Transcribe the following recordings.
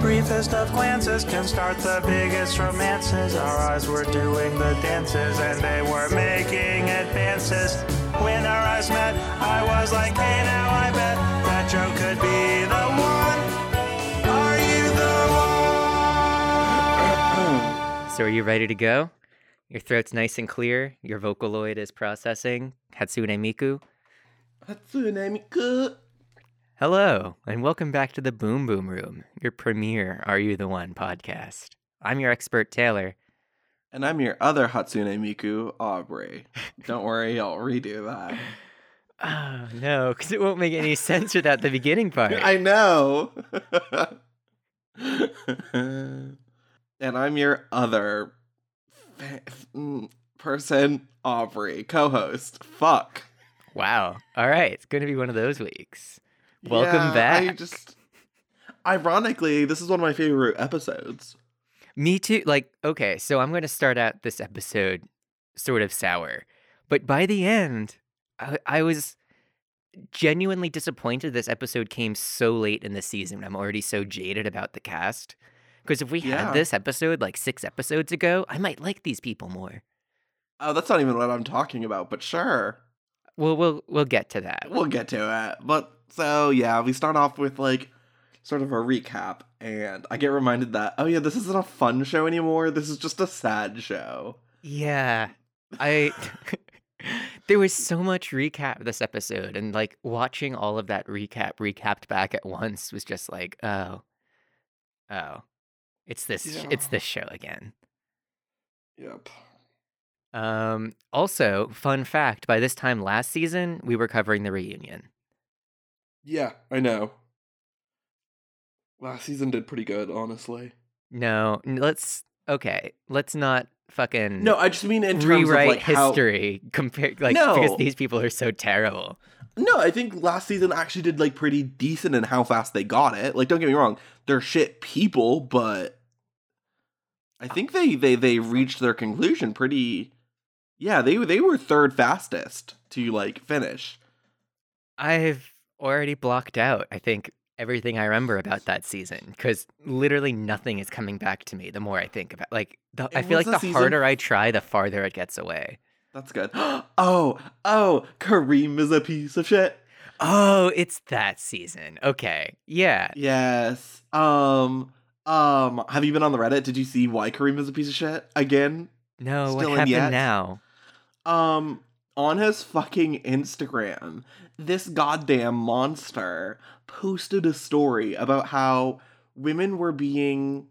briefest of glances can start the biggest romances. Our eyes were doing the dances and they were making advances. When our eyes met, I was like, hey, now I bet that Joe could be the one. Are you the one? So, are you ready to go? Your throat's nice and clear. Your Vocaloid is processing. Hatsune Miku. Hatsune Miku. Hello, and welcome back to the Boom Boom Room, your premier Are You the One podcast. I'm your expert, Taylor. And I'm your other Hatsune Miku, Aubrey. Don't worry, I'll redo that. Oh, no, because it won't make any sense without the beginning part. I know. and I'm your other fa- mm, person, Aubrey, co-host. Fuck. Wow. All right, it's going to be one of those weeks. Welcome Yeah, back. I just ironically, this is one of my favorite episodes. Me too. Like, okay, so I'm going to start out this episode sort of sour, but by the end, I, I was genuinely disappointed this episode came so late in the season. I'm already so jaded about the cast. Because if we Yeah. had this episode like six episodes ago, I might like these people more. Oh, that's not even what I'm talking about, but sure. Well, we'll we'll get to that. We'll get to it. But so yeah, we start off with like sort of a recap, and I get reminded that oh yeah, this isn't a fun show anymore. This is just a sad show. Yeah, I. there was so much recap this episode, and like watching all of that recap recapped back at once was just like, oh, oh, it's this, sh- it's this show again. Yep. Um. Also, fun fact: by this time last season, we were covering the reunion. Yeah, I know. Last season did pretty good, honestly. No, let's okay. Let's not fucking No, I just mean in terms rewrite of like how. history. Compare like because these people are so terrible. No, I think last season actually did like pretty decent in how fast they got it. Like, don't get me wrong, they're shit people, but I uh, think they they they reached their conclusion pretty. Yeah, they they were third fastest to like finish. I've already blocked out, I think, everything I remember about that season because literally nothing is coming back to me the more I think about like the, I feel like the season- harder I try, the farther it gets away. That's good. oh, oh, Kareem is a piece of shit. Oh, it's that season. Okay. Yeah. Yes. Um. Um. Have you been on the Reddit? Did you see why Kareem is a piece of shit again? No, Still what happened yet? now? Um, on his fucking Instagram, this goddamn monster posted a story about how women were being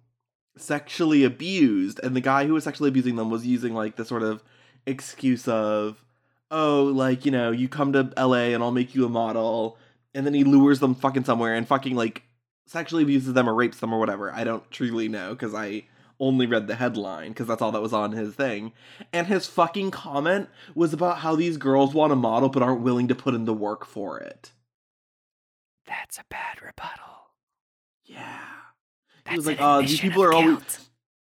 sexually abused, and the guy who was sexually abusing them was using like the sort of excuse of, oh, like, you know, you come to LA and I'll make you a model, and then he lures them fucking somewhere and fucking like sexually abuses them or rapes them or whatever. I don't truly know because I only read the headline because that's all that was on his thing. And his fucking comment was about how these girls want a model but aren't willing to put in the work for it. That's a bad rebuttal. Yeah. That's was like, "Oh, these people are always- guilt."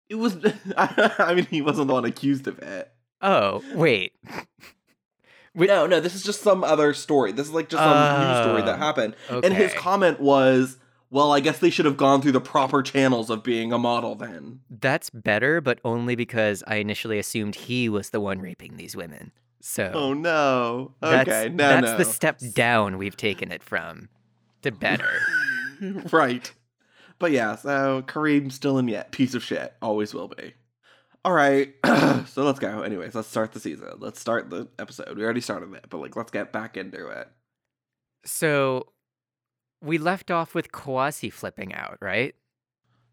It was I mean he wasn't the one accused of it. Oh, wait. Wait- No, no, this is just some other story. This is like just some news story that Oh, happened. And his comment was, well, I guess they should have gone through the proper channels of being a model then. That's better, but only because I initially assumed he was the one raping these women. So Oh no. that's, Okay, no, that's no. the step down we've taken it from to better. right. But yeah, so Kareem still in yet. Piece of shit. Always will be. All right. so let's go. Anyways, let's start the season. Let's start the episode. We already started it, but like let's get back into it. so we left off with Kwasi flipping out, right?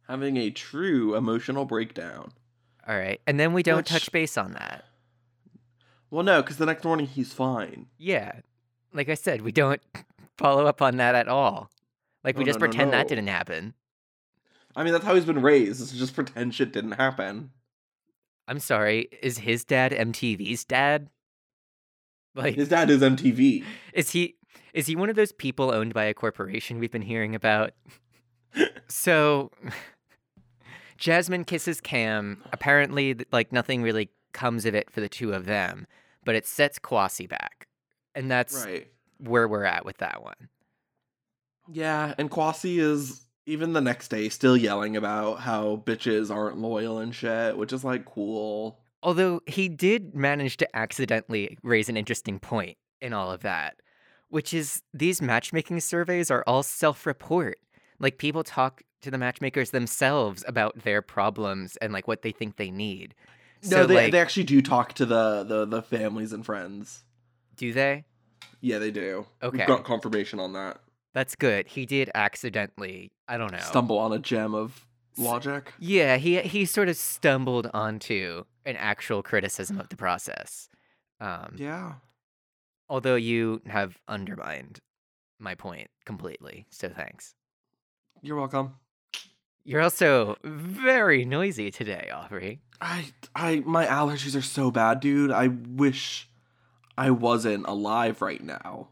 Having a true emotional breakdown. All right. And then we don't Which- touch base on that. Well, no, because the next morning he's fine. Yeah. Like I said, we don't follow up on that at all. Like we No, just no, no, pretend that didn't happen. I mean, that's how he's been raised. Is just pretend shit didn't happen. I'm sorry. Is his dad MTV's dad? Like His dad is MTV. Is he is he one of those people owned by a corporation we've been hearing about? so Jasmine kisses Cam. Apparently like nothing really comes of it for the two of them, but it sets Kwasi back. And that's Right. where we're at with that one. Yeah, and Kwasi is even the next day, still yelling about how bitches aren't loyal and shit, which is like cool. Although he did manage to accidentally raise an interesting point in all of that, which is these matchmaking surveys are all self report. Like people talk to the matchmakers themselves about their problems and like what they think they need. No, So, they, like, they actually do talk to the, the the families and friends. do they? Yeah, they do. Okay. We've got confirmation on that. That's good. He did accidentally, I don't know. Stumble on a gem of logic. Yeah, he he sort of stumbled onto an actual criticism of the process. Um, Yeah. Although you have undermined my point completely, so thanks. You're welcome. You're also very noisy today, Aubrey. I I my allergies are so bad, dude. I wish I wasn't alive right now.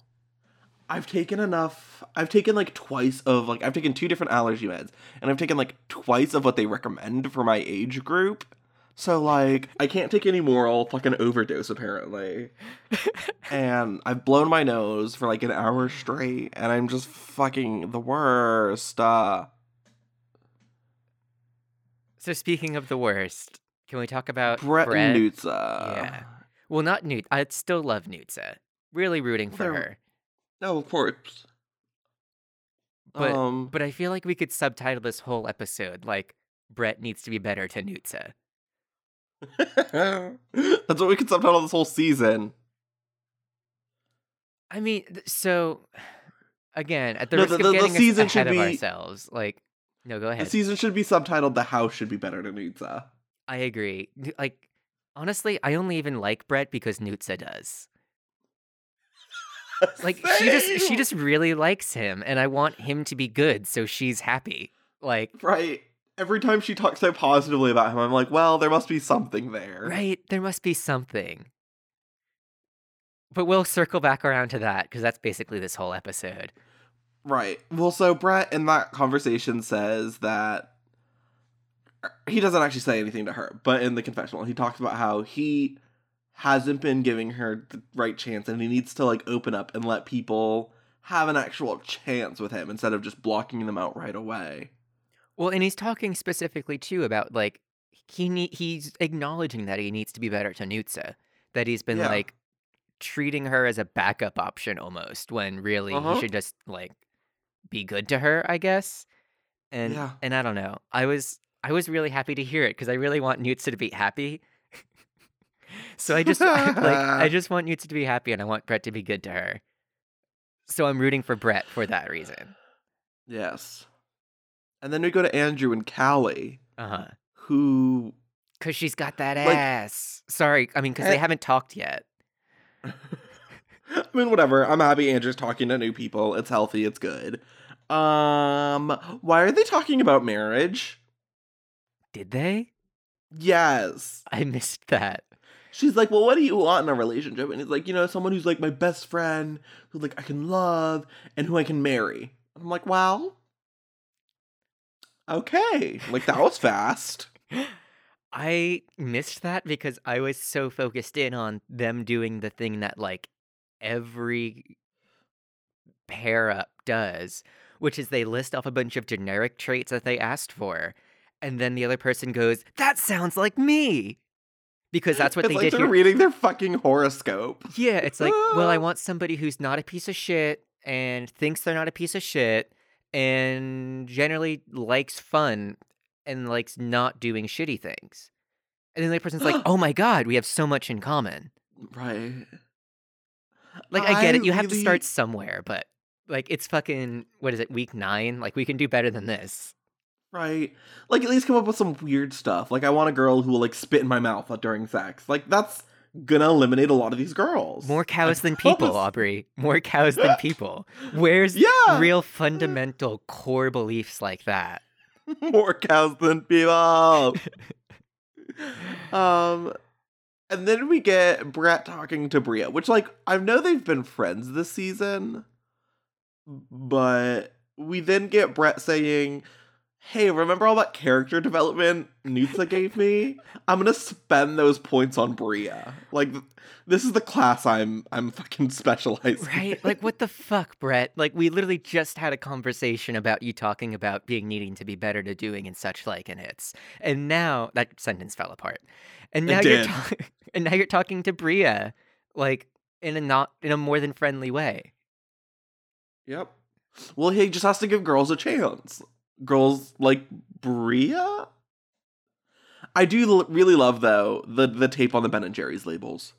I've taken enough. I've taken like twice of like I've taken two different allergy meds and I've taken like twice of what they recommend for my age group. So like I can't take any more. I'll fucking overdose apparently. and I've blown my nose for like an hour straight and I'm just fucking the worst. Uh So speaking of the worst, can we talk about Brett, Brett? Nutsa. Yeah. Well, not Newt. I'd still love Nutsa. Really rooting for They're- her. No, of course. But um, but I feel like we could subtitle this whole episode like Brett needs to be better to Nutsa. That's what we could subtitle this whole season. I mean, so again, at the No, risk the- of the- the getting us season ahead should of be- ourselves, like, no, go ahead. The season should be subtitled "The House Should Be Better Than Nutsa." Uh. I agree. Like, honestly, I only even like Brett because Nutsa does. Like, she just she just really likes him, and I want him to be good, so she's happy. Like, right. Every time she talks so positively about him, I'm like, well, there must be something there. right? There must be something. But we'll circle back around to that because that's basically this whole episode. Right. Well, so Brett in that conversation says that er, he doesn't actually say anything to her, but in the confessional, he talks about how he hasn't been giving her the right chance and he needs to like open up and let people have an actual chance with him instead of just blocking them out right away. Well, and he's talking specifically too about like he need, he's acknowledging that he needs to be better to Nutsa, that he's been Yeah. like treating her as a backup option almost when really Uh-huh. he should just like be good to her, I guess. And Yeah. and I don't know. I was I was really happy to hear it because I really want Nutsa to be happy. so I just like I just want Nutsa to be happy and I want Brett to be good to her. So I'm rooting for Brett for that reason. Yes. And then we go to Andrew and Callie, Uh-huh. who Cause she's got that Like- ass. Sorry, I mean, because they Eh. haven't talked yet. I mean, whatever. I'm happy Andrew's talking to new people. It's healthy. It's good. Um, why are they talking about marriage? Did they? Yes. I missed that. She's like, well, what do you want in a relationship? And he's like, you know, someone who's like my best friend, who like I can love, and who I can marry. I'm like, well, okay. Like that was fast. I missed that because I was so focused in on them doing the thing that like every pair up does, which is they list off a bunch of generic traits that they asked for, and then the other person goes, "That sounds like me," because that's what it's they like did they're here. reading their fucking horoscope. Yeah, it's like, well, I want somebody who's not a piece of shit and thinks they're not a piece of shit and generally likes fun and likes not doing shitty things. And then the other person's like, oh my god, we have so much in common. Right. Like, I get I it, you have to start somewhere, but like, it's fucking, what is it, week nine? Like, we can do better than this. Right. Like at least come up with some weird stuff. Like I want a girl who will like spit in my mouth during sex. Like that's gonna eliminate a lot of these girls. More cows than people. Aubrey. More cows than people. Where's Yeah. real fundamental core beliefs like that? More cows than people. um and then we get Brett talking to Bria, which like I know they've been friends this season, but we then get Brett saying, hey, remember all that character development Nutsa gave me? I'm gonna spend those points on Bria. Like, this is the class I'm I'm fucking specializing. Right? in. Like, what the fuck, Brett? Like, we literally just had a conversation about you talking about being needing to be better to doing and such like and hits, and now that sentence fell apart. And now you're ta- and now you're talking to Bria, like in a not in a more than friendly way. Yep. Well, he just has to give girls a chance. Girls like Bria. I do l- really love though the the tape on the Ben and Jerry's labels.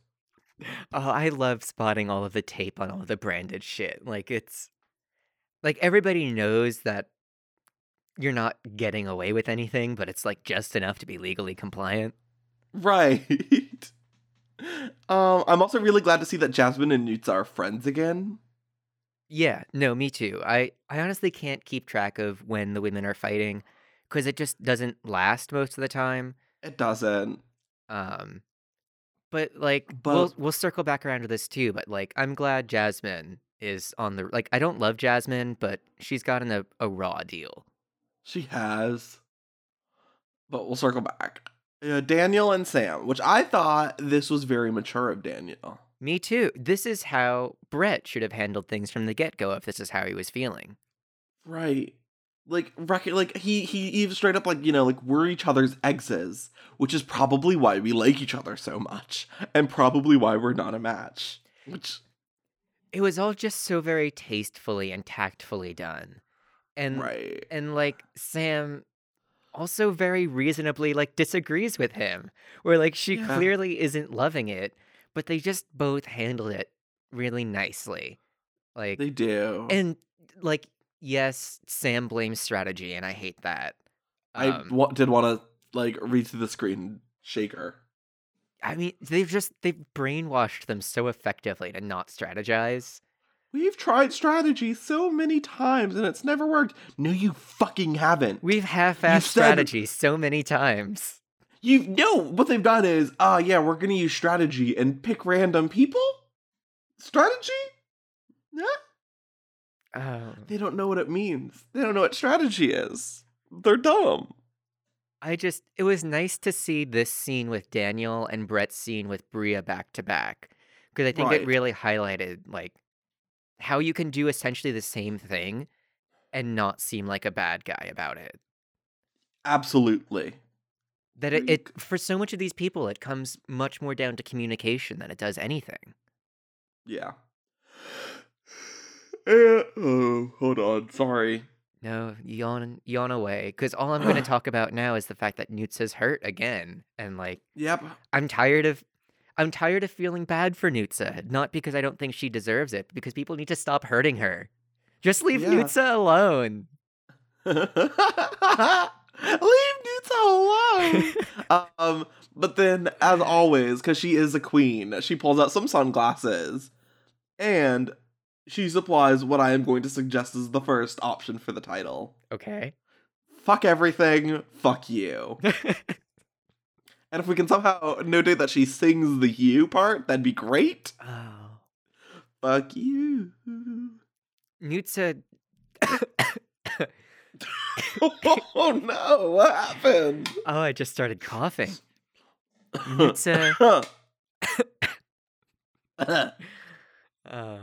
Oh, I love spotting all of the tape on all the branded shit. Like it's like everybody knows that you're not getting away with anything, but it's like just enough to be legally compliant. Right. um, I'm also really glad to see that Jasmine and Nutsa are friends again. Yeah, no, me too. I I honestly can't keep track of when the women are fighting because it just doesn't last most of the time. It doesn't. Um, but like But- we'll we'll circle back around to this too. But like I'm glad Jasmine is on the like I don't love Jasmine, but she's gotten a, a raw deal. She has. But we'll circle back. Uh, Daniel and Sam, which I thought this was very mature of Daniel. Me too. This is how Brett should have handled things from the get go if this is how he was feeling. Right. Like like he he even straight up like, you know, like we're each other's exes, which is probably why we like each other so much and probably why we're not a match. Which It was all just so very tastefully and tactfully done. And right. and like Sam also very reasonably like disagrees with him. Where like she Yeah. clearly isn't loving it, but they just both handled it really nicely. Like They do. and like yes, Sam blames strategy and I hate that. I Um, did want to like read through the screen shaker. I mean, they've just they've brainwashed them so effectively to not strategize. We've tried strategy so many times and it's never worked. No, you fucking haven't. We've half-assed strategy so many times. You know what they've done is, ah, yeah, we're gonna use strategy and pick random people. Strategy? Yeah, Oh, they don't know what it means. They don't know what strategy is. They're dumb. I just it was nice to see this scene with Daniel and Brett's scene with Bria back to back because I think Right. it really highlighted like how you can do essentially the same thing and not seem like a bad guy about it. Absolutely. That it, it for so much of these people it comes much more down to communication than it does anything. Yeah. Eh, oh, hold on. Sorry. No, yawn yawn away. Because all I'm going to talk about now is the fact that Nutsa's hurt again, and like Yep. I'm tired of, I'm tired of feeling bad for Nutsa. Not because I don't think she deserves it, but because people need to stop hurting her. Just leave Yeah. Nutsa alone. Leave Nutsa alone. um, but then, as always, because she is a queen, she pulls out some sunglasses, and she supplies what I am going to suggest is the first option for the title. okay. Fuck everything. Fuck you. And if we can somehow notate that she sings the you part, that'd be great. oh, Fuck you. Nutsa. oh no, what happened? oh, I just started coughing. Nutsa. Uh, oh.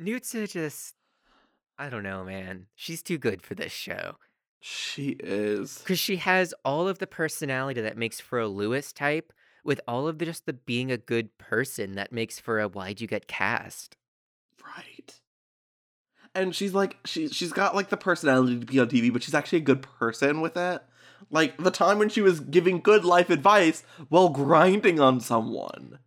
Nutsa uh, just I don't know, man. She's too good for this show. she is. Cuz she has all of the personality that makes for a Lewis type with all of the just the being a good person that makes for a why'd you get cast. Right. And she's like she she's got like the personality to be on TV, but she's actually a good person with it. Like the time when she was giving good life advice while grinding on someone.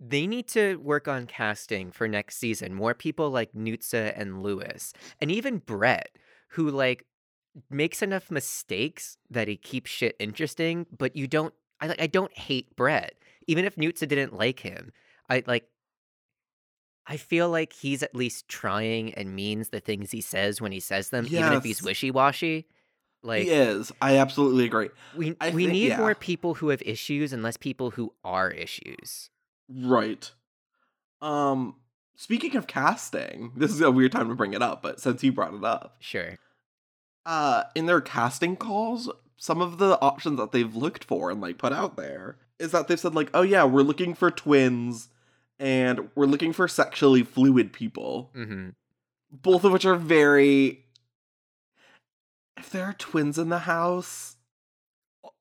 They need to work on casting for next season. More people like Nutsa and Lewis. And even Brett, who like makes enough mistakes that he keeps shit interesting, but you don't I like I don't hate Brett. Even if Nutsa didn't like him. I like I feel like he's at least trying and means the things he says when he says them, even if he's wishy washy. Like he is. I absolutely agree. we I we think- need yeah. more people who have issues and less people who are issues. Right. Um speaking of casting, this is a weird time to bring it up, but since you brought it up, Sure. uh in their casting calls, some of the options that they've looked for and like put out there is that they've said like, "Oh yeah, we're looking for twins and we're looking for sexually fluid people." hmm Both of which are very if there are twins in the house,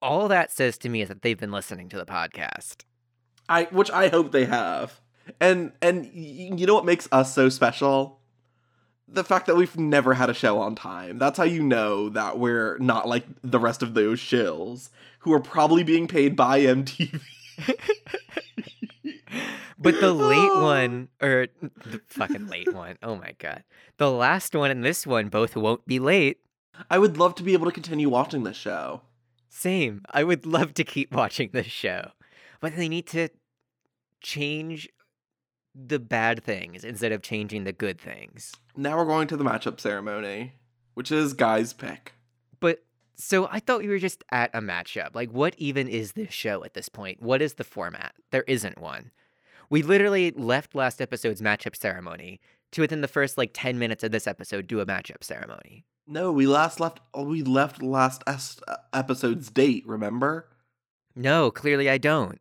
All that says to me is that they've been listening to the podcast. I which I hope they have. And and you know what makes us so special? The fact that we've never had a show on time. That's how you know that we're not like the rest of those shills who are probably being paid by MTV. But the late one, or the fucking late one, oh my god. The last one and this one both won't be late. I would love to be able to continue watching this show. Same. I would love to keep watching this show. But they need to change the bad things instead of changing the good things. Now we're going to the matchup ceremony, which is guys pick. But so I thought we were just at a matchup. Like, what even is this show at this point? What is the format? There isn't one. We literally left last episode's matchup ceremony to within the first like 10 minutes of this episode do a matchup ceremony. No, we last left oh, we left last es- uh, episode's date, remember? No, clearly I don't.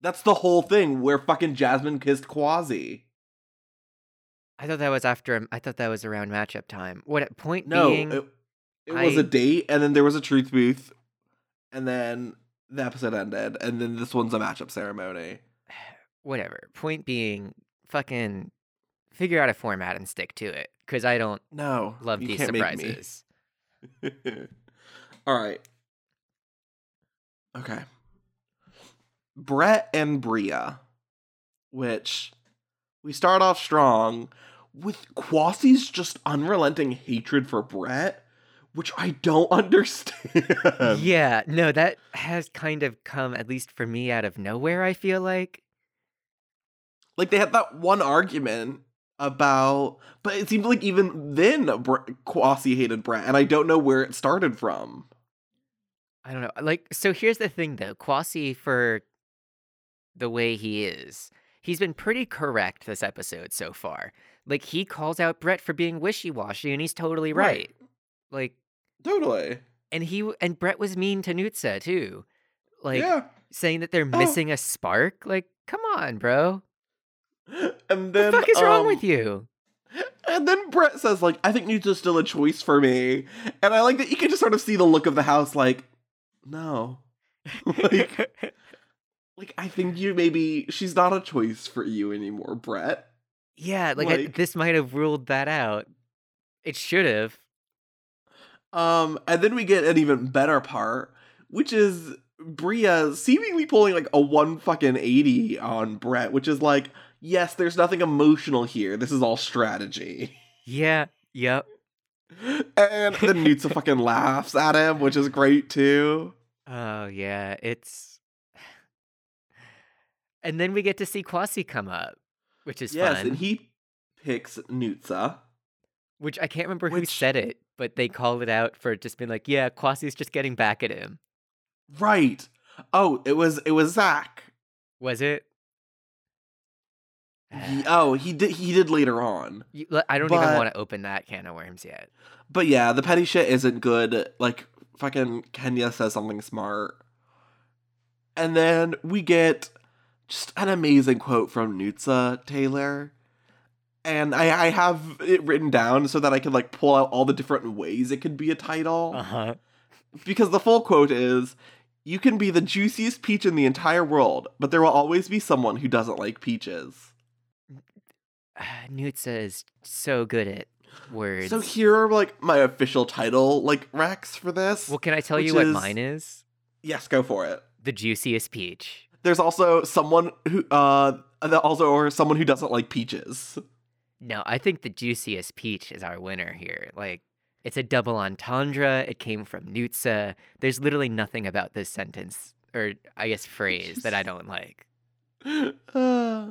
That's the whole thing where fucking Jasmine kissed Kwasi. I thought that was after. Um, I thought that was around matchup time. What point No, being? it, it was a date, and then there was a truth booth, and then the episode ended, and then this one's a matchup ceremony. Whatever. Point being, fucking figure out a format and stick to it. Because I don't No, love these can't make me. surprises. All right. Okay. Brett and Bria, which we start off strong with Kwasi's just unrelenting hatred for Brett, which I don't understand. yeah, no, that has kind of come, at least for me, out of nowhere. I feel like. Like they had that one argument about, but it seemed like even then Bre- Kwasi hated Brett, and I don't know where it started from. I don't know. Uh, like, so here's the thing, though. Kwasi, for the way he is, he's been pretty correct this episode so far. Like, he calls out Brett for being wishy washy, and he's totally right. Right. Like, Totally. and he and Brett was mean to Nutsa too, like yeah. saying that they're Oh. missing a spark. Like, come on, bro. And What then the fuck is wrong um, with you? And then Brett says, like, I think Newt's still a choice for me. And I like that you can just sort of see the look of the house, like, no. like, like, I think you maybe she's not a choice for you anymore, Brett. yeah, like, I, like- this might have ruled that out. It should have. Um, and then we get an even better part, which is Bria seemingly pulling like a one fucking 80 on Brett, which is like, yes, there's nothing emotional here. This is all strategy. Yeah. Yep. And then Nutsa fucking laughs at him, which is great too. Oh yeah, it's. And then we get to see Kwasi come up, which is yes, fun. and he picks Nutsa. Which I can't remember who said it, but they called it out for just being like, "Yeah, Kwasi's just getting back at him." Right. Oh, it was it was Zach. Was it? He- oh, he did he did later on. You- I don't even want to open that can of worms yet. But yeah, the petty shit isn't good. Like fucking Kenya says something smart. And then we get just an amazing quote from Nutsa Taylor. And I, I have it written down so that I can like pull out all the different ways it could be a title. Uh huh. Because the full quote is You can be the juiciest peach in the entire world, but there will always be someone who doesn't like peaches. Nutsa is so good at words. So here are like my official title like Rex for this. well, can I tell you what is- mine is? yes, go for it. The juiciest peach. There's also someone who uh also or someone who doesn't like peaches. No, I think the juiciest peach is our winner here. Like, it's a double entendre. It came from Nutsa. There's literally nothing about this sentence, or I guess phrase, that I don't like. Uh,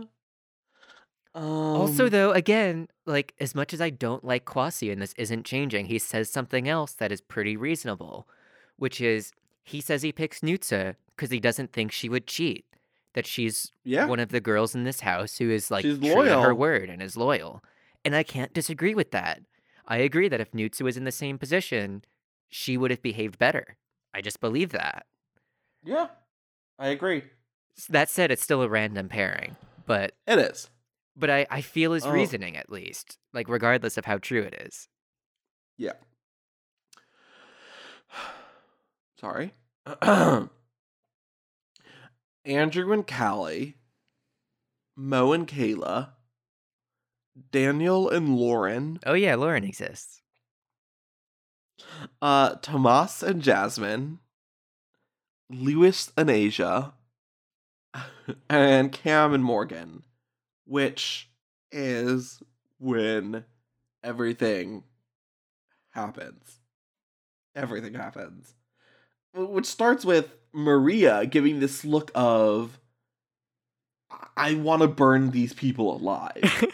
also, um, though, again, like, as much as I don't like Kwasi and this isn't changing, he says something else that is pretty reasonable, which is he says he picks Nutsa because he doesn't think she would cheat. That she's yeah, one of the girls in this house who is like She's true to her word and is loyal. And I can't disagree with that. I agree that if Nutsa was in the same position, she would have behaved better. I just believe that. Yeah, I agree. That said, it's still a random pairing, but It is. But I, I feel his Oh. reasoning at least, like regardless of how true it is. Yeah. Sorry. Andrew and Callie, Mo and Kayla, Daniel and Lauren, Oh yeah, Lauren exists. uh, Tomas and Jasmine, Lewis and Asia, and Cam and Morgan, which is when everything happens. Everything happens. Which starts with Maria giving this look of, I want to burn these people alive.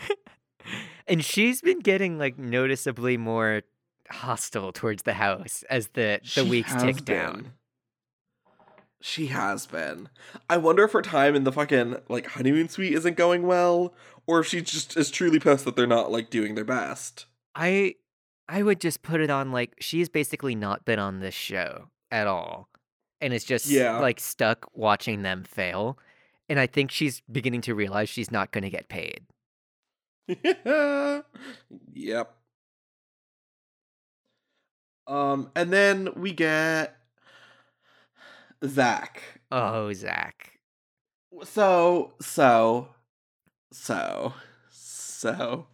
and she's been getting like noticeably more hostile towards the house as the the She weeks tick been. down. She has been. I wonder if her time in the fucking like honeymoon suite isn't going well, or if she just is truly pissed that they're not like doing their best. I I would just put it on like she's basically not been on this show at all. And is just Yeah. like stuck watching them fail. And I think she's beginning to realize she's not going to get paid. yep. Um, and then we get Zach. Oh, Zach. So, so, so, so.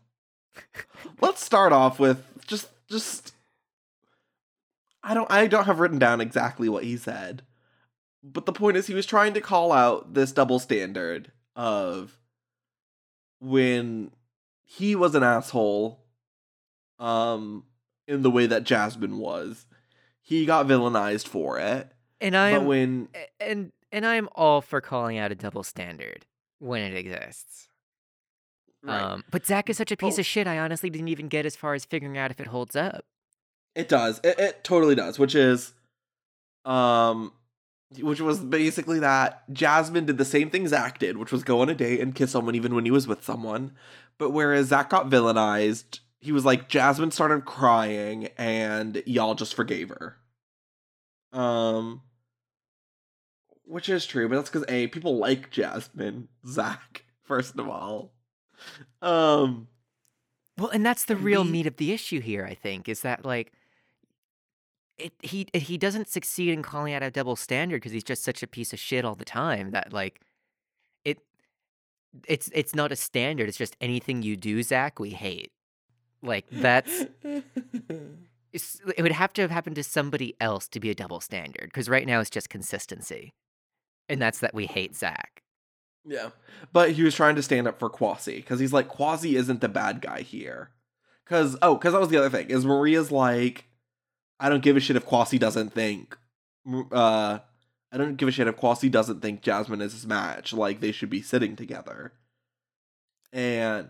Let's start off with just, just. I don't, I don't have written down exactly what he said, but the point is he was trying to call out this double standard of when he was an asshole, um, in the way that Jasmine was. He got villainized for it, And I'm when and and I'm all for calling out a double standard when it exists. right, Um, but Zach is such a piece Well- of shit. I honestly didn't even get as far as figuring out if it holds up. It does. It, it totally does. Which is, um, which was basically that Jasmine did the same thing Zach did, which was go on a date and kiss someone even when he was with someone. But whereas Zach got villainized, he was like Jasmine started crying and y'all just forgave her. Um, which is true, but that's because a people like Jasmine, Zach. First of all, um, Well, and that's the real B- meat of the issue here. I think is that like. It, he he doesn't succeed in calling out a double standard because he's just such a piece of shit all the time that like it it's it's not a standard it's just anything you do Zach we hate like that's it would have to have happened to somebody else to be a double standard because right now it's just consistency and that's that we hate Zach Yeah. But he was trying to stand up for Kwasi because he's like, Kwasi isn't the bad guy here. Because, oh, because that was the other thing, is Maria's like, I don't give a shit if Kwasi doesn't think, uh, I don't give a shit if Kwasi doesn't think Jasmine is his match. Like, they should be sitting together. And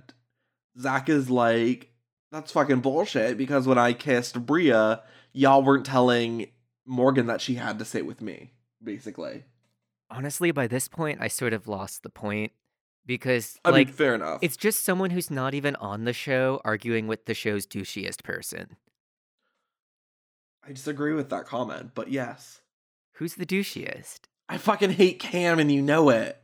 Zach is like, that's fucking bullshit because when I kissed Bria, y'all weren't telling Morgan that she had to sit with me, basically. Honestly by this point I sort of lost the point because I like mean, fair enough. it's just someone who's not even on the show arguing with the show's douchiest person I disagree with that comment, but yes. who's the douchiest I fucking hate Cam and you know it.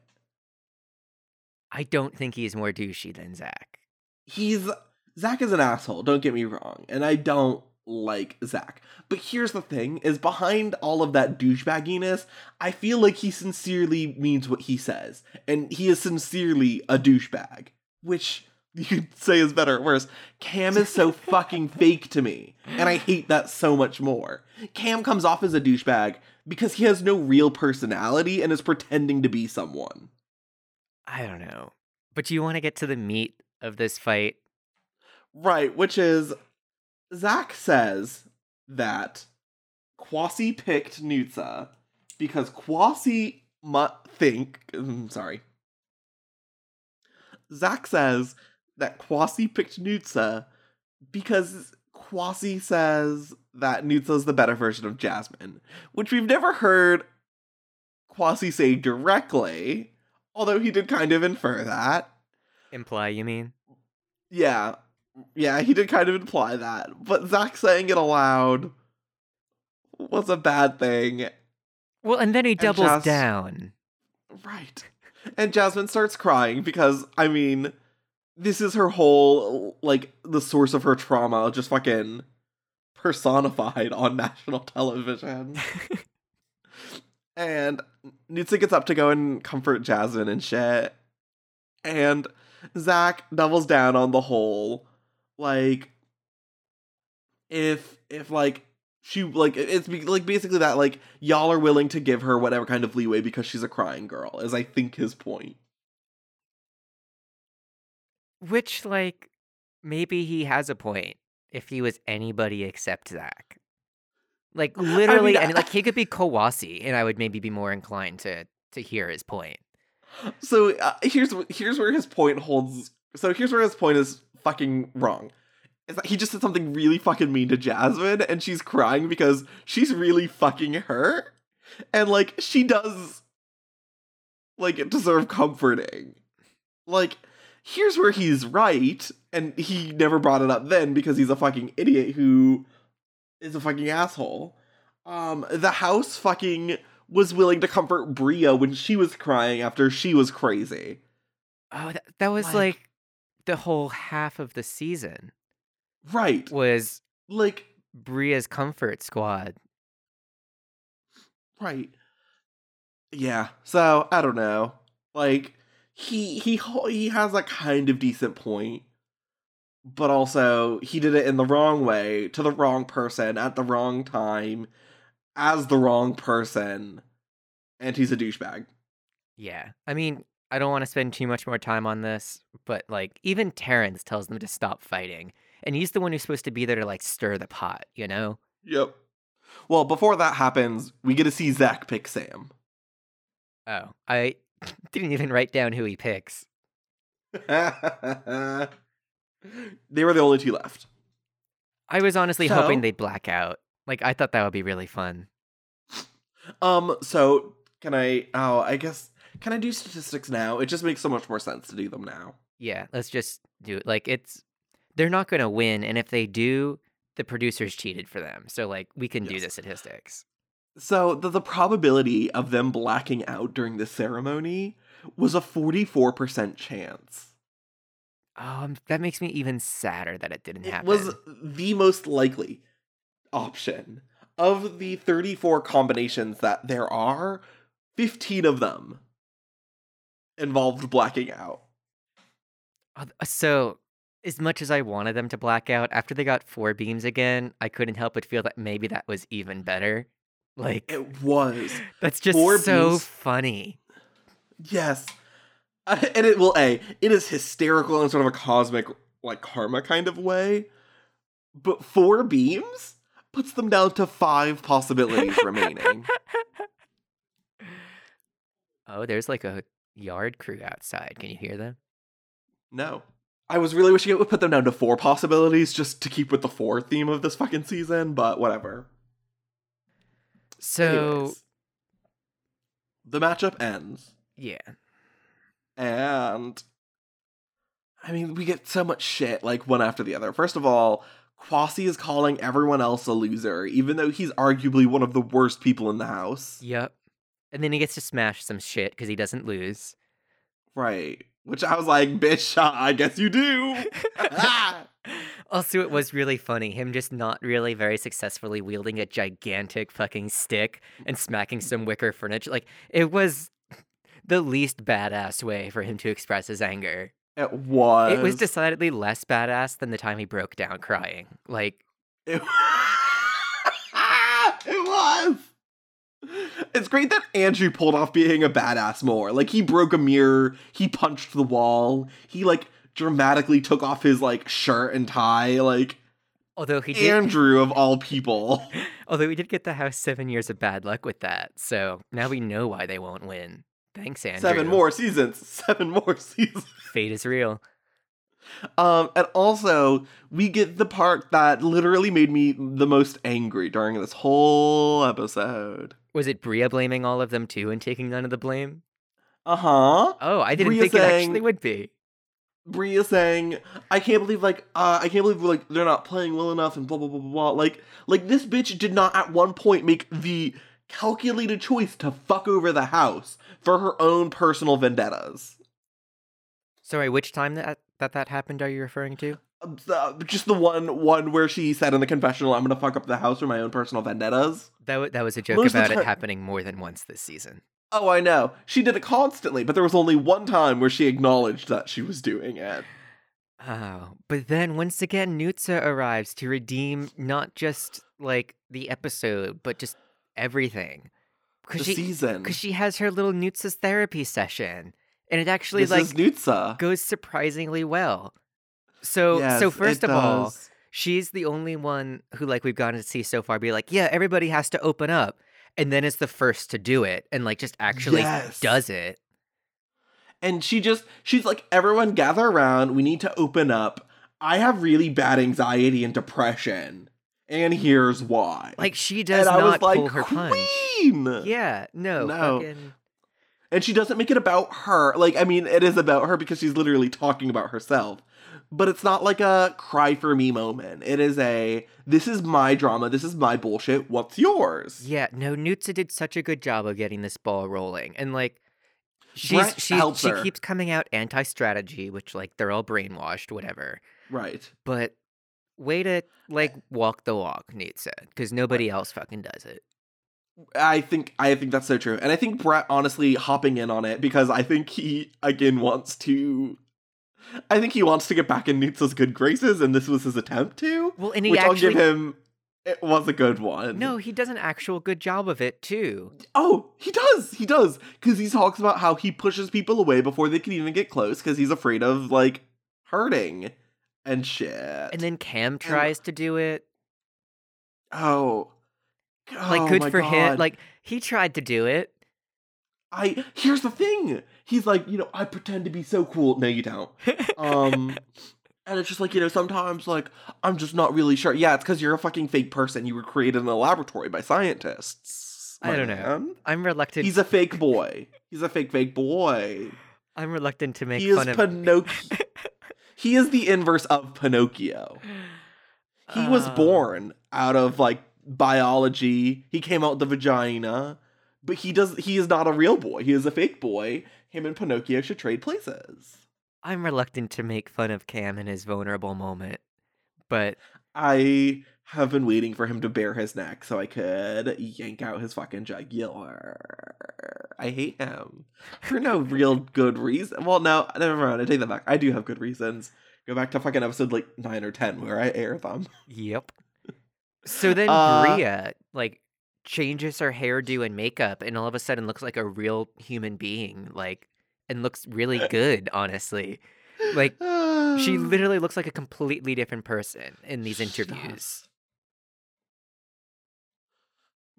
I don't think he's more douchey than Zach He's Zach is an asshole, don't get me wrong, and I don't like Zach. But here's the thing is behind all of that douchebagginess, I feel like he sincerely means what he says. And he is sincerely a douchebag. Which you could say is better or worse. Cam is so fucking fake to me. And I hate that so much more. Cam comes off as a douchebag because he has no real personality and is pretending to be someone. I don't know but do you want to get to the meat of this fight Right, which is Zach says that Kwasi picked Nutsa because Kwasi mu- think mm, sorry. Zach says that Kwasi picked Nutsa because Kwasi says that Nutsa's the better version of Jasmine, which we've never heard Kwasi say directly, although he did kind of infer that. imply you mean Yeah. Yeah, he did kind of imply that, but Zach saying it aloud was a bad thing. Well, and then he doubles just- down. Right. And Jasmine starts crying because, I mean, this is her whole, like, the source of her trauma, just fucking personified on national television. and Nutsa gets up to go and comfort Jasmine and shit. And Zach doubles down on the whole, like, if, if, like, she like it's be- like basically that like y'all are willing to give her whatever kind of leeway because she's a crying girl is i think his point Which, like, maybe he has a point if he was anybody except Zach. Like, literally, I- and like he could be Kwasi, and I would maybe be more inclined to to hear his point. so uh, here's here's where his point holds so here's where his point is fucking wrong. Is that he just said something really fucking mean to jasmine and she's crying because she's really fucking hurt. And like she does like deserve comforting. Like here's where he's right and he never brought it up then because he's a fucking idiot who is a fucking asshole. Um the house fucking was willing to comfort bria when she was crying after she was crazy. Oh, that, that was Like- like the whole half of the season right was like Bria's comfort squad. right yeah so i don't know like he he he has a kind of decent point but also he did it in the wrong way to the wrong person at the wrong time as the wrong person and he's a douchebag Yeah. I mean, I don't want to spend too much more time on this, but like even Terrence tells them to stop fighting. And he's the one who's supposed to be there to like stir the pot, you know? yep well before that happens we get to see zach pick sam Oh, I didn't even write down who he picks. they were the only two left I was honestly hoping they'd black out. Like I thought that would be really fun. Um, so can I oh I guess can I do statistics now? It just makes so much more sense to do them now. Yeah, let's just do it. Like it's they're not going to win and if they do, the producers cheated for them. So like we can do the statistics. So the, the probability of them blacking out during the ceremony was a 44% chance. Um that makes me even sadder that it didn't It happen. was the most likely option. Of the 34 combinations that there are, 15 of them involved blacking out. Uh, So, as much as I wanted them to black out, after they got four beams again, I couldn't help but feel that maybe that was even better. Like, It was. that's just four so beams- funny. Yes. Uh, and it will a it is hysterical in sort of a cosmic like karma kind of way. But four beams puts them down to five possibilities remaining. Oh, there's like a yard crew outside. Can you hear them? No. I was really wishing it would put them down to four possibilities just to keep with the four theme of this fucking season, but whatever. So, Anyways. the matchup ends. yeah. And I mean, we get so much shit like one after the other. First of all, Kwasi is calling everyone else a loser, even though he's arguably one of the worst people in the house. Yep. And then he gets to smash some shit because he doesn't lose. Right. Which I was like, bitch, uh, I guess you do. Ah. also, it was really funny. Him just not really very successfully wielding a gigantic fucking stick and smacking some wicker furniture. Like, it was the least badass way for him to express his anger. it was. It was decidedly less badass than the time he broke down crying. Like, It, it was. It's great that Andrew pulled off being a badass more. Like he broke a mirror, he punched the wall, he like dramatically took off his like shirt and tie. Like although he did, Andrew of all people. although he did get the house seven years of bad luck with that. So now we know why they won't win. Thanks, Andrew. Seven more seasons. Seven more seasons. Fate is real. Um, and also we get the part that literally made me the most angry during this whole episode. Was it Bria blaming all of them too and taking none of the blame? Uh huh. Oh, I didn't Bria think it saying- actually would be. Bria saying, "I can't believe like uh, I can't believe like they're not playing well enough and blah blah blah blah blah." Like like this bitch did not at one point make the calculated choice to fuck over the house for her own personal vendettas. Sorry, which time that that that happened are you referring to? Just the one one where she said in the confessional, "I'm gonna fuck up the house for my own personal vendettas." That wa- that was a joke Most about it happening more than once this season. Oh, I know. She did it constantly, but there was only one time where she acknowledged that she was doing it. Oh, but then once again, Nutsa arrives to redeem not just like the episode, but just everything. The Because she, season. because she has her little Nutsa's therapy session, and it actually This like is Nutsa. goes surprisingly well. So, Yes, so first of all, she's the only one who like we've gotten to see so far be like, yeah, everybody has to open up, and then is the first to do it, and like just actually Yes. does it. and she just she's like everyone gather around we need to open up i have really bad anxiety and depression and here's why Like she does and i was not like pull her punch. Yeah, no, No. fucking. and she doesn't make it about her like i mean it is about her because she's literally talking about herself but it's not like a cry for me moment it is a this is my drama this is my bullshit what's yours Yeah, no, Nutsa did such a good job of getting this ball rolling, and like, she's she she keeps coming out anti-strategy, which like they're all brainwashed, whatever. right But way to like eh. walk the walk, Nutsa, because nobody else fucking does it. I think I think that's so true. And I think Brett honestly hopping in on it because I think he again wants to I think he wants to get back in Nutsa's good graces and this was his attempt to. Well, and he which I'll actually give him it was a good one. no, he does an actual good job of it too. Oh, he does. He does. Cuz he talks about how he pushes people away before they can even get close cuz he's afraid of like hurting and shit. And then Cam tries to do it. oh. Like, Oh good my for him. Like he tried to do it. I here's the thing. He's like, you know, I pretend to be so cool. No, you don't. Um and it's just like, you know, sometimes like I'm just not really sure. Yeah, it's because you're a fucking fake person. You were created in a laboratory by scientists. I don't know. I'm reluctant. He's a fake boy. He's a fake fake boy. I'm reluctant to make he is fun of. Pinocchio. he is the inverse of Pinocchio. He was Uh, born out of like biology. He came out the vagina, but he does. He is not a real boy. He is a fake boy. Him and Pinocchio should trade places. I'm reluctant to make fun of Cam in his vulnerable moment, but I have been waiting for him to bare his neck so I could yank out his fucking jugular. I hate him for no real good reason. Well, no, never mind. I take that back. I do have good reasons. Go back to fucking episode like nine or ten where I air them. yep. So then Uh, Bria like changes her hairdo and makeup, and all of a sudden looks like a real human being, like, and looks really good. Honestly, Like, she literally looks like a completely different person in these interviews.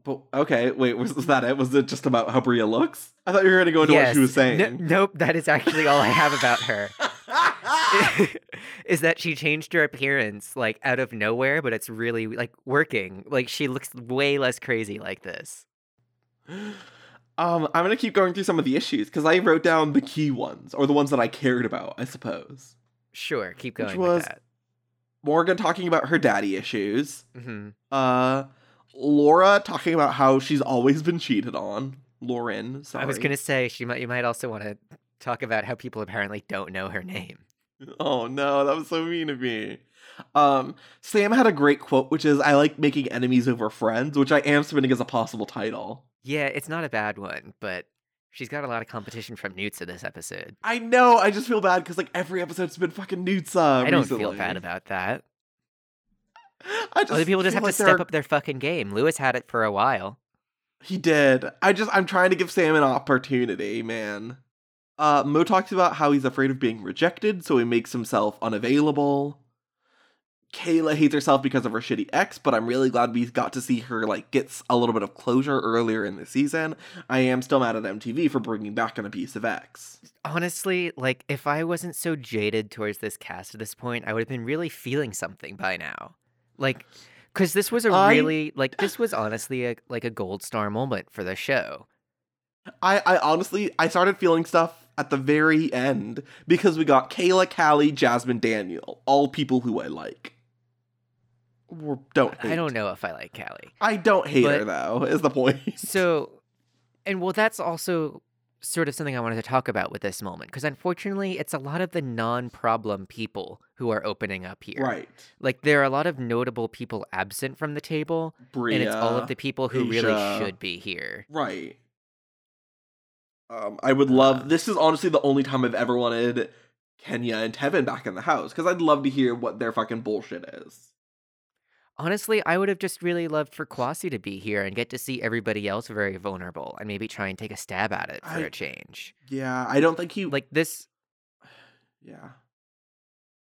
But okay, wait, was, was that it? Was it just about how Bria looks? I thought you were gonna go into what she was saying. No- nope, that is actually all I have about her. is that she changed her appearance like out of nowhere, but it's really like working. Like she looks way less crazy like this. um, I'm gonna keep going through some of the issues because I wrote down the key ones or the ones that I cared about. I suppose Sure, keep Which going was- with that. Morgan talking about her daddy issues. hmm Uh, Laura talking about how she's always been cheated on. Lauren, sorry. I was gonna say she might. You might also want to talk about how people apparently don't know her name. Oh no, that was so mean of me. Um, Sam had a great quote, which is, "I like making enemies over friends," which I am submitting as a possible title. Yeah, it's not a bad one, but she's got a lot of competition from Newts in this episode. I know. I just feel bad because like every episode's been fucking Nutsa. I don't feel bad about that. I just Other people just have like to step are- up their fucking game. Lewis had it for a while. He did. I just I'm trying to give Sam an opportunity, man. Uh Mo talks about how he's afraid of being rejected, so he makes himself unavailable. Kayla hates herself because of her shitty ex, but I'm really glad we got to see her like get a little bit of closure earlier in the season. I am still mad at MTV for bringing back an abusive ex. Honestly, like if I wasn't so jaded towards this cast at this point, I would have been really feeling something by now. Like cuz this was a I- really like this was honestly a like a gold star moment for the show. I I honestly I started feeling stuff at the very end because we got Kayla, Callie, Jasmine, Daniel, all people who I like. Or don't hate. I don't know if I like Callie. I don't hate her though. Is the point? So, and well, that's also sort of something I wanted to talk about with this moment because unfortunately, it's a lot of the non-problem people who are opening up here. right. Like there are a lot of notable people absent from the table, Bria. and it's all of the people who really should be here. Right. Um, I would love. This is honestly the only time I've ever wanted Kenya and Tevin back in the house because I'd love to hear what their fucking bullshit is. Honestly, I would have just really loved for Kwasi to be here and get to see everybody else very vulnerable and maybe try and take a stab at it for I- a change. Yeah, I don't think he. Like this, yeah,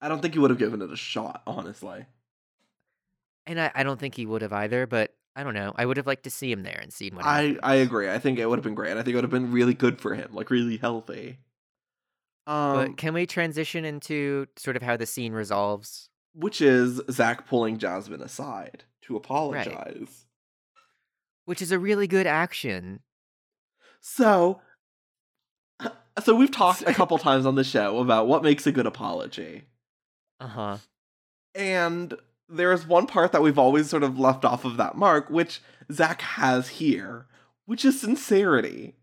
I don't think he would have given it a shot. Honestly, and I, I don't think he would have either, but I don't know. I would have liked to see him there and seen what I. I agree. I think it would have been great. I think it would have been really good for him, like really healthy. Um, But can we transition into sort of how the scene resolves? which is Zach pulling Jasmine aside to apologize. Which is a really good action. So, so we've talked a couple times on the show about what makes a good apology. Uh huh. And there's one part that we've always sort of left off of that mark, which Zach has here, which is sincerity.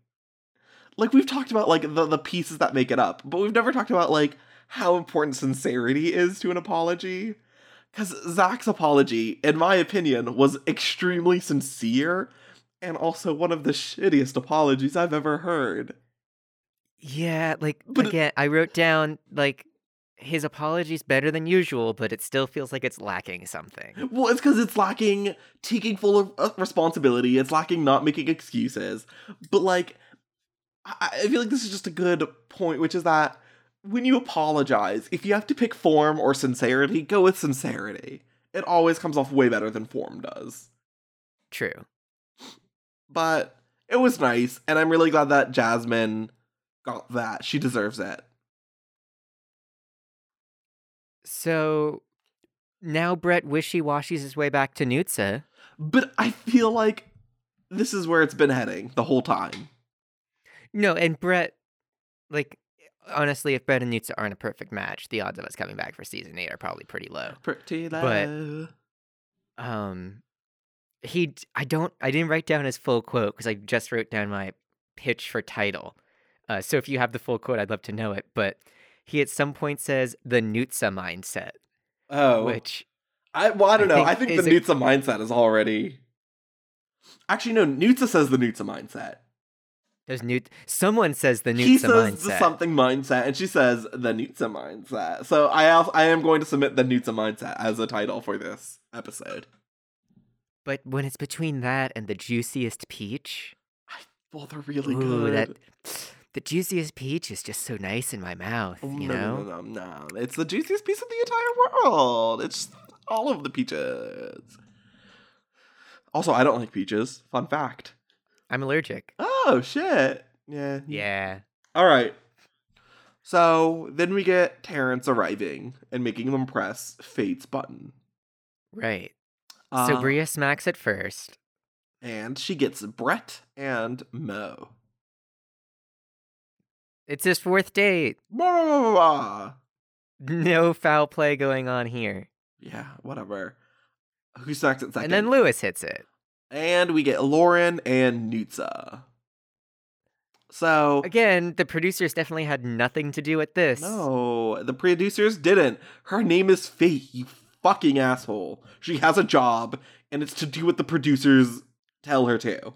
Like we've talked about like the, the pieces that make it up, but we've never talked about like how important sincerity is to an apology. Because Zach's apology, in my opinion, was extremely sincere and also one of the shittiest apologies I've ever heard. Yeah, like But it- again, I wrote down like his apology's better than usual, but it still feels like it's lacking something. Well, it's because it's lacking taking full of uh, responsibility. It's lacking not making excuses. But like, I, I feel like this is just a good point, which is that when you apologize, if you have to pick form or sincerity, go with sincerity. It always comes off way better than form does. True. But it was nice, and I'm really glad that Jasmine got that. She deserves it. So now Brett wishy washes his way back to Nutsa. But I feel like this is where it's been heading the whole time. No, and Brett, like, honestly, if Brett and Nutsa aren't a perfect match, the odds of us coming back for season eight are probably pretty low. Pretty But- low. Um, he, I don't, I didn't write down his full quote because I just wrote down my pitch for title. Uh, so if you have the full quote, I'd love to know it. But he at some point says the Nutsa mindset, Oh, which I well, I don't I know. think- I think the it- Nutsa mindset is already. Actually, no. Nutsa says the Nutsa mindset. there's Nut. Someone says the Nutsa he says the mindset. something mindset, and she says the Nutsa mindset. So I also, I am going to submit the Nutsa mindset as a title for this episode. But when it's between that and the juiciest peach, I, Well, they're really ooh, good. that the juiciest peach is just so nice in my mouth. Oh, You no, know. no, no, no, no. It's the juiciest piece of the entire world. It's all of the peaches. Also, I don't like peaches. Fun fact. I'm allergic. Oh shit. Yeah. Yeah. All right. So then we get Terrence arriving and making them press Fate's button. Right. Uh, so Bria smacks it first. and she gets Brett and Mo. It's his fourth date. Blah, blah, blah. No foul play going on here. Yeah, whatever. Who sucks at second? And then Lewis hits it. And we get Lauren and Nutsa. So Again, the producers definitely had nothing to do with this. no, the producers didn't. Her name is Fate. You fucking asshole. She has a job, and it's to do what the producers tell her to.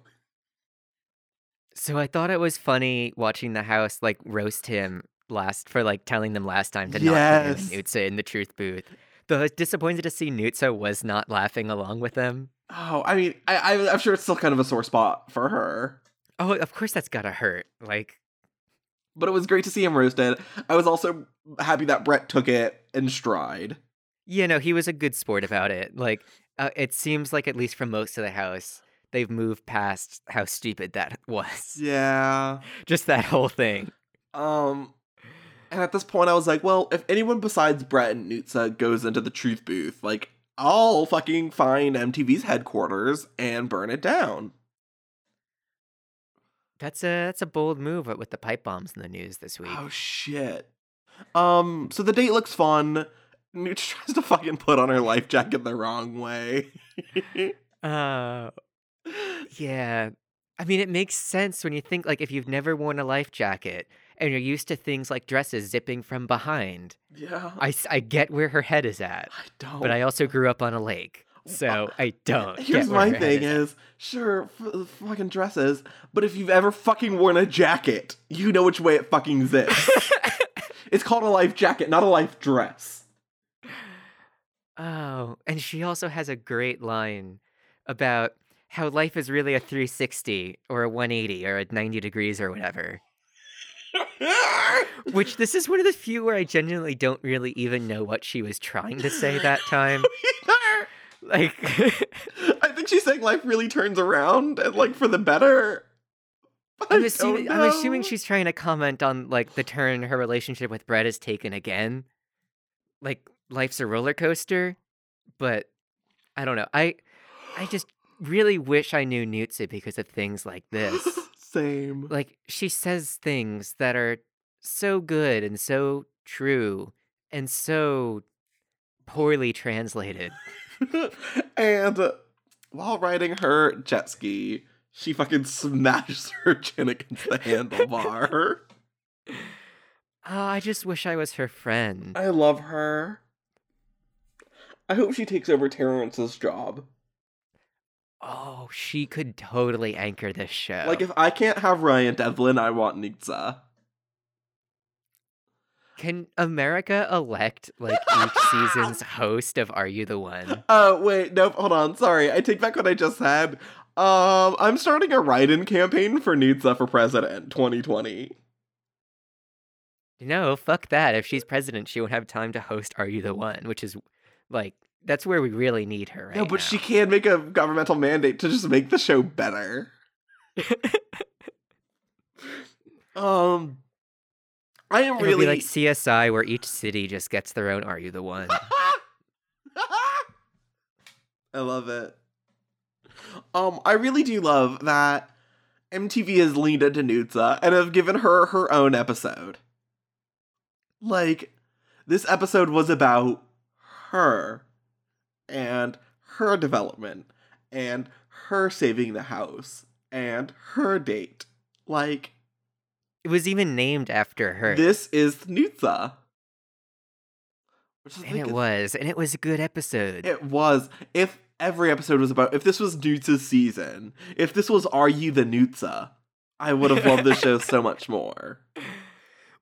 So I thought it was funny watching the house like roast him last for like telling them last time to not Yes. put in Nutsa in the truth booth. Though I was disappointed to see Nutsa was not laughing along with them. Oh, I mean, I, I, I'm sure it's still kind of a sore spot for her. Oh, of course that's gotta hurt. Like, But it was great to see him roasted. I was also happy that Brett took it in stride. you know, he was a good sport about it. Like, uh, it seems like at least for most of the house, they've moved past how stupid that was. Yeah. Just that whole thing. Um, and at this point, I was like, well, if anyone besides Brett and Nutsa goes into the truth booth, like, I'll fucking find MTV's headquarters and burn it down. That's a that's a bold move with the pipe bombs in the news this week. Oh shit. Um, so the date looks fun. Newt tries to fucking put on her life jacket the wrong way. Uh, yeah. I mean, it makes sense when you think like if you've never worn a life jacket and you're used to things like dresses zipping from behind. yeah. I, I get where her head is at, I don't. but I also grew up on a lake, so I don't. Here's my thing is is, sure, f- uh, fucking dresses, but if you've ever fucking worn a jacket, you know which way it fucking zips. it's called a life jacket, not a life dress. Oh, and she also has a great line about how life is really a 360 or a 180 or a 90 degrees or whatever. Which this is one of the few where I genuinely don't really even know what she was trying to say that time. Like, I think she's saying life really turns around and like for the better. I I'm assuming, I'm assuming she's trying to comment on like the turn her relationship with Brett has taken again. Like life's a roller coaster, but I don't know. I I just really wish I knew Nutsa because of things like this. Same. like she says things that are so good and so true and so poorly translated. and uh, while riding her jet ski, she fucking smashes her chin against the handlebar. Oh, I just wish I was her friend. I love her. I hope she takes over Terrence's job. Oh, she could totally anchor this show. Like, if I can't have Ryan Devlin, I want Nutsa. Can America elect like each season's host of Are You the One? Oh, wait, nope, hold on. Sorry, I take back what I just said. Um, I'm starting a write-in campaign for Nutsa for president 2020. No, fuck that. If she's president, she won't have time to host Are You the One, which is like that's where we really need her right no, but now. she can make a governmental mandate to just make the show better. Um, I am It'll really like CSI, where each city just gets their own Are You the One. I love it. Um, I really do love that MTV has leaned into Nutsa and have given her her own episode. Like, this episode was about her and her development and her saving the house and her date. Like, It was even named after her. this is I and it was, and it was a good episode. It was. If every episode was about, if this was Nutsa's season, if this was Are You the Nutsa, I would have loved the show so much more.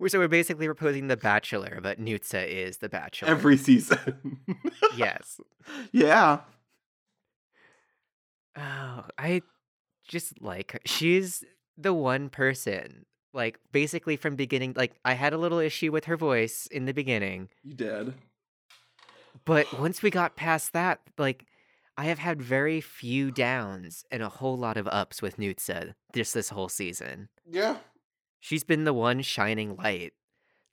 We're- So we're basically proposing The Bachelor, but Nutsa is The Bachelor. Every season. yes. yeah. Oh, I just like her. She's the one person, like basically from beginning. Like I had a little issue with her voice in the beginning, You did. but once we got past that, like I have had very few downs and a whole lot of ups with Nutsa just this whole season. Yeah. She's been the one shining light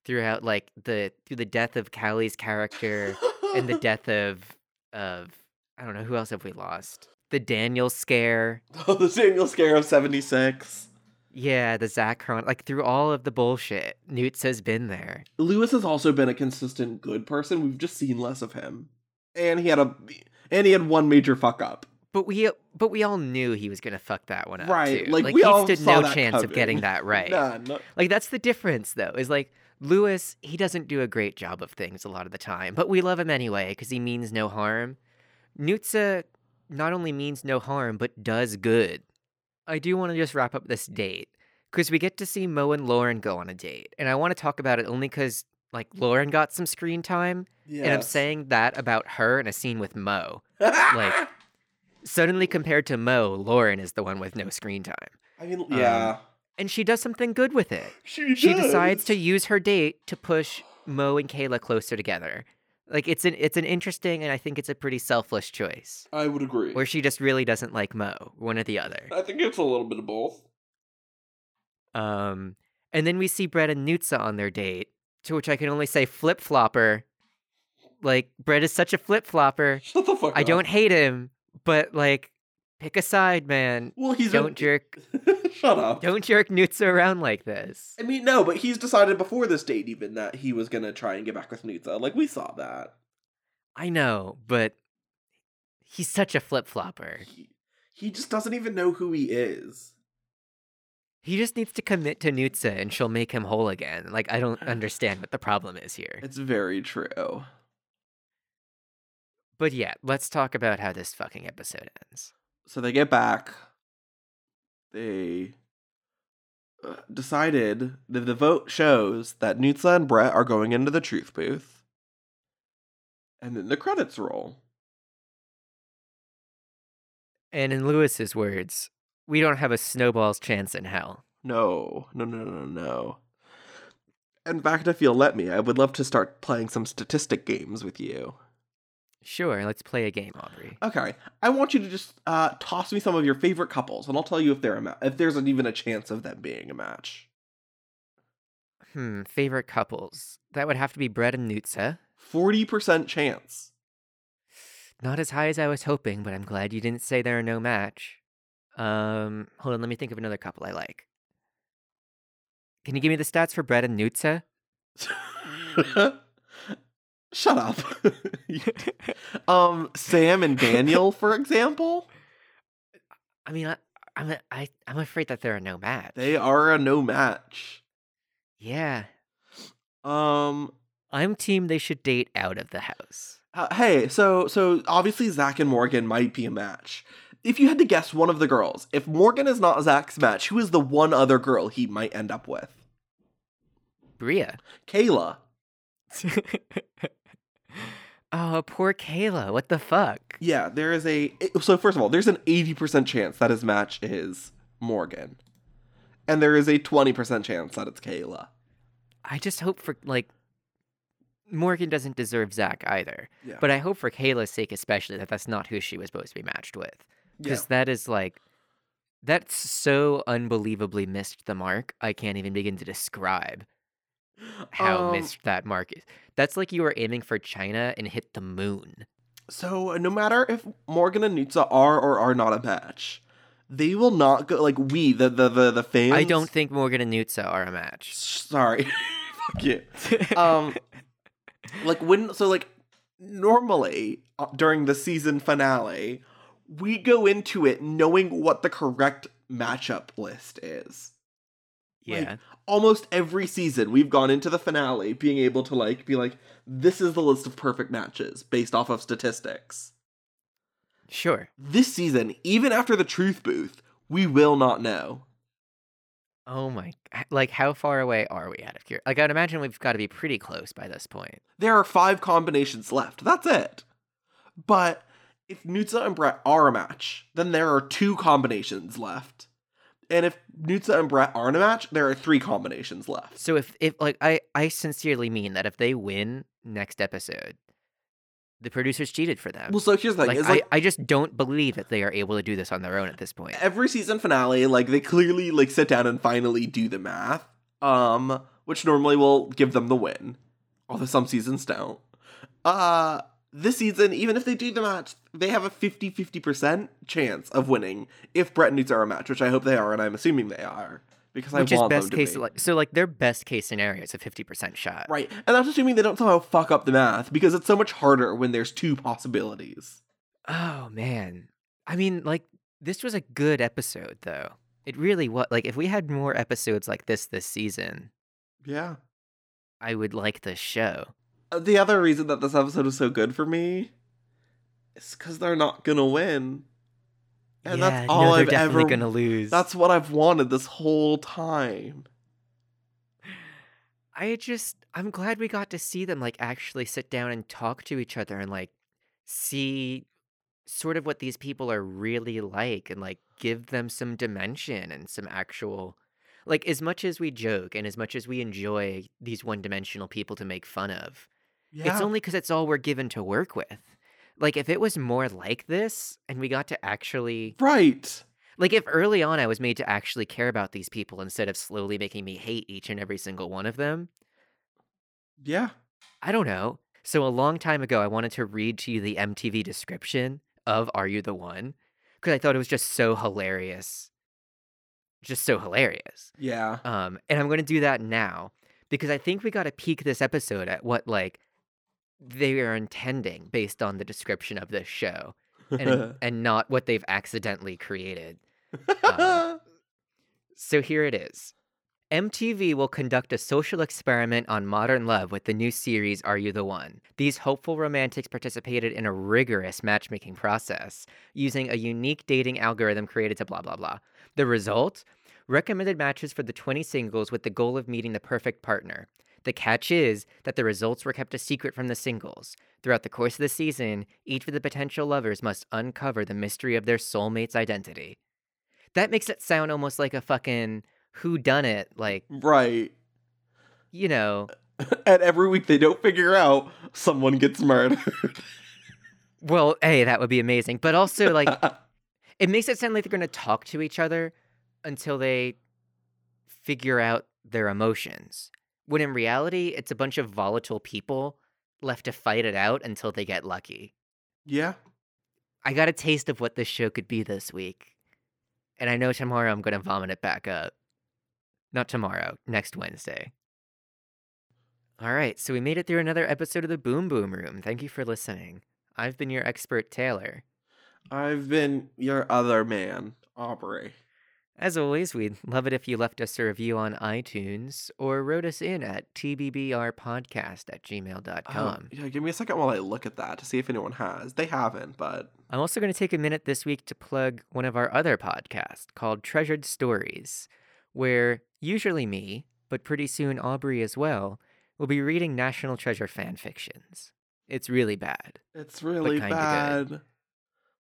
throughout, like the through the death of Callie's character and the death of of I don't know who else have we lost. The Daniel scare. oh, the Daniel Scare of 76. Yeah, the Zach Chron like through all of the bullshit, Newts has been there. Lewis has also been a consistent good person. We've just seen less of him. And he had a and he had one major fuck up. But we uh, but we all knew he was gonna fuck that one up. Right. too. Like, like we he all stood no chance of getting that right. None. Like that's the difference though, is like Lewis, he doesn't do a great job of things a lot of the time, but we love him anyway because he means no harm. Nutsa not only means no harm, but does good. I do want to just wrap up this date because we get to see Mo and Lauren go on a date, and I want to talk about it only because like Lauren got some screen time, and I'm saying that about her in a scene with Mo. like- Suddenly, compared to Mo, Lauren is the one with no screen time, I mean, yeah. and she does something good with it she she decides to use her date to push Mo and Kayla closer together. Like it's an it's an interesting and I think it's a pretty selfless choice. I would agree. Where she just really doesn't like Mo, one or the other. I think it's a little bit of both. Um and then we see Brett and Nutsa on their date, to which I can only say flip flopper. Like Brett is such a flip flopper. Shut the fuck up. I don't hate him, but like pick a side, man. Well, he's Don't been... jerk. Shut up. Don't jerk Nutsa around like this. I mean, no, but he's decided before this date even that he was gonna try and get back with Nutsa. Like we saw that. I know, but he's such a flip flopper. He, he just doesn't even know who he is. He just needs to commit to Nutsa and she'll make him whole again. Like, I don't understand what the problem is here. It's very true. But yeah, let's talk about how this fucking episode ends. So they get back. They uh, decided that the vote shows that Nutsa and Brett are going into the truth booth. And then the credits roll. And in Lewis's words, we don't have a snowball's chance in hell. No, no, no, no, no. In fact, if you'll let me, I would love to start playing some statistic games with you. Sure, let's play a game, Aubrey. Okay, I want you to just uh, toss me some of your favorite couples, and I'll tell you if they're a ma- if there's an, even a chance of them being a match. Hmm, favorite couples. That would have to be Brett and Nutsa. Forty percent chance. Not as high as I was hoping, but I'm glad you didn't say they're no match. Um, hold on, let me think of another couple I like. Can you give me the stats for Brett and Nutsa? Shut up. um, Sam and Daniel, for example, I mean, I, I'm a, I, I'm afraid that they're a no match. they are a no match. Yeah, Um, I'm team. They should date out of the house. uh, hey, so so obviously Zach and Morgan might be a match. If you had to guess one of the girls, if Morgan is not Zach's match, who is the one other girl he might end up with? Bria. Kayla. oh, poor Kayla. What the fuck? Yeah, there is a. So, first of all, there's an 80% chance that his match is Morgan. And there is a 20% chance that it's Kayla. I just hope for like Morgan doesn't deserve Zach either. Yeah. But I hope for Kayla's sake, especially, that that's not who she was supposed to be matched with. yeah. Because that is like, that's so unbelievably missed the mark. I can't even begin to describe how Um, missed that mark is. That's like you were aiming for China and hit the moon. So, no matter if Morgan and Nutsa are or are not a match, they will not go. Like, we, the, the, the, the fans. I don't think Morgan and Nutsa are a match. Sorry. Fuck you. um like when so like normally uh, during the season finale we go into it knowing what the correct matchup list is like, yeah. Almost every season we've gone into the finale being able to like be like this is the list of perfect matches based off of statistics Sure. this season even after the truth booth we will not know Oh my. Like, how far away are we out of here? Like, I'd imagine we've got to be pretty close by this point. There are five combinations left. That's it. But if Nutsa and Brett are a match, then there are two combinations left. And if Nutsa and Brett aren't a match, there are three combinations left. So if if like I I sincerely mean that if they win next episode, the producers cheated for them. Well, so here's the thing: like, is I, like I just don't believe that they are able to do this on their own at this point. every season finale, like they clearly like sit down and finally do the math, um, which normally will give them the win, although some seasons don't. Uh, this season, even if they do the match, they have a 50-50% chance of winning if Brett and Nutsa are a match, which I hope they are, and I'm assuming they are because Which I is want best them to case be. like so like their best case scenario is a fifty percent shot. Right, and that's assuming they don't somehow fuck up the math because it's so much harder when there's two possibilities. Oh man. I mean, like this was a good episode though. It really was. Like if we had more episodes like this this season, Yeah. I would like the show. The other reason that this episode is so good for me is because they're not gonna win, and yeah, that's no, all they're I've definitely ever. gonna lose. That's what I've wanted this whole time. I just I'm glad we got to see them like actually sit down and talk to each other and like see sort of what these people are really like and like give them some dimension and some actual like as much as we joke and as much as we enjoy these one-dimensional people to make fun of Yeah. it's only cuz it's all we're given to work with like if it was more like this and we got to actually right. like if early on I was made to actually care about these people instead of slowly making me hate each and every single one of them Yeah. I don't know. So a long time ago, I wanted to read to you the MTV description of "Are You the One" because I thought it was just so hilarious. just so hilarious. Yeah. Um, and I'm going to do that now because I think we got to peek this episode at what like they are intending based on the description of this show and and not what they've accidentally created. uh, So here it is. MTV will conduct a social experiment on modern love with the new series Are You the One? These hopeful romantics participated in a rigorous matchmaking process using a unique dating algorithm created to blah blah blah. The result? Recommended matches for the 20 singles with the goal of meeting the perfect partner. The catch is that the results were kept a secret from the singles. Throughout the course of the season, each of the potential lovers must uncover the mystery of their soulmate's identity. That makes it sound almost like a fucking who done it, like, right. you know, And every week they don't figure out someone gets murdered. well, hey, that would be amazing. But also like it makes it sound like they're going to talk to each other until they figure out their emotions. When in reality, it's a bunch of volatile people left to fight it out until they get lucky. yeah. I got a taste of what this show could be this week. And I know tomorrow I'm going to vomit it back up. Not tomorrow, next Wednesday. All right, so we made it through another episode of the Boom Boom Room. Thank you for listening. I've been your expert, Taylor. I've been your other man, Aubrey. As always, we'd love it if you left us a review on iTunes or wrote us in at tbbrpodcast at gmail.com. Um, yeah, give me a second while I look at that to see if anyone has. They haven't, but I'm also going to take a minute this week to plug one of our other podcasts called Treasured Stories, where usually me, but pretty soon Aubrey as well, will be reading National Treasure fan fictions. It's really bad. it's really bad.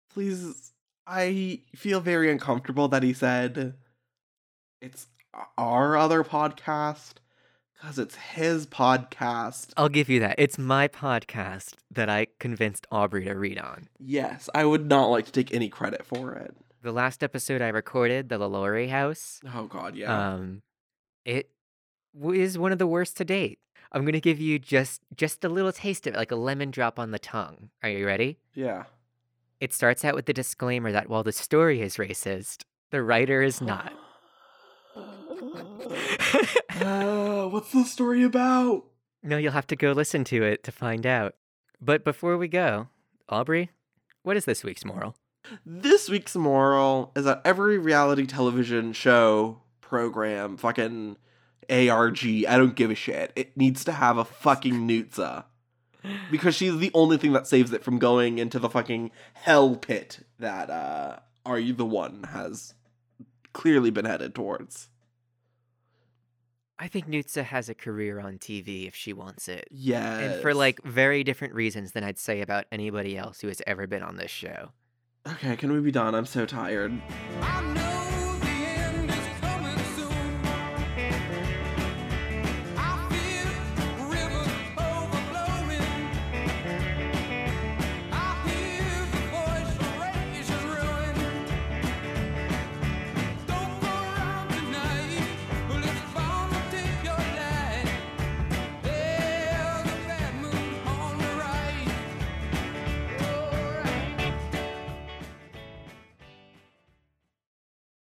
Please, I feel very uncomfortable that he said it's our other podcast because it's his podcast. I'll give you that. It's my podcast that I convinced Aubrey to read on. Yes, I would not like to take any credit for it. The last episode I recorded, the LaLaurie House, Oh God, yeah. um, it w- is one of the worst to date. I'm gonna give you just just a little taste of it, like a lemon drop on the tongue. Are you ready? yeah. It starts out with the disclaimer that while the story is racist, the writer is not. Uh, what's the story about? no, you'll have to go listen to it to find out. But before we go, Aubrey, what is this week's moral? This week's moral is that every reality television show, program, fucking ARG, I don't give a shit. It needs to have a fucking Nutsa. Because she's the only thing that saves it from going into the fucking hell pit that uh Are You the One has clearly been headed towards. I think Nutsa has a career on TV if she wants it. Yes. And for like very different reasons than I'd say about anybody else who has ever been on this show. Okay, can we be done? I'm so tired. I'm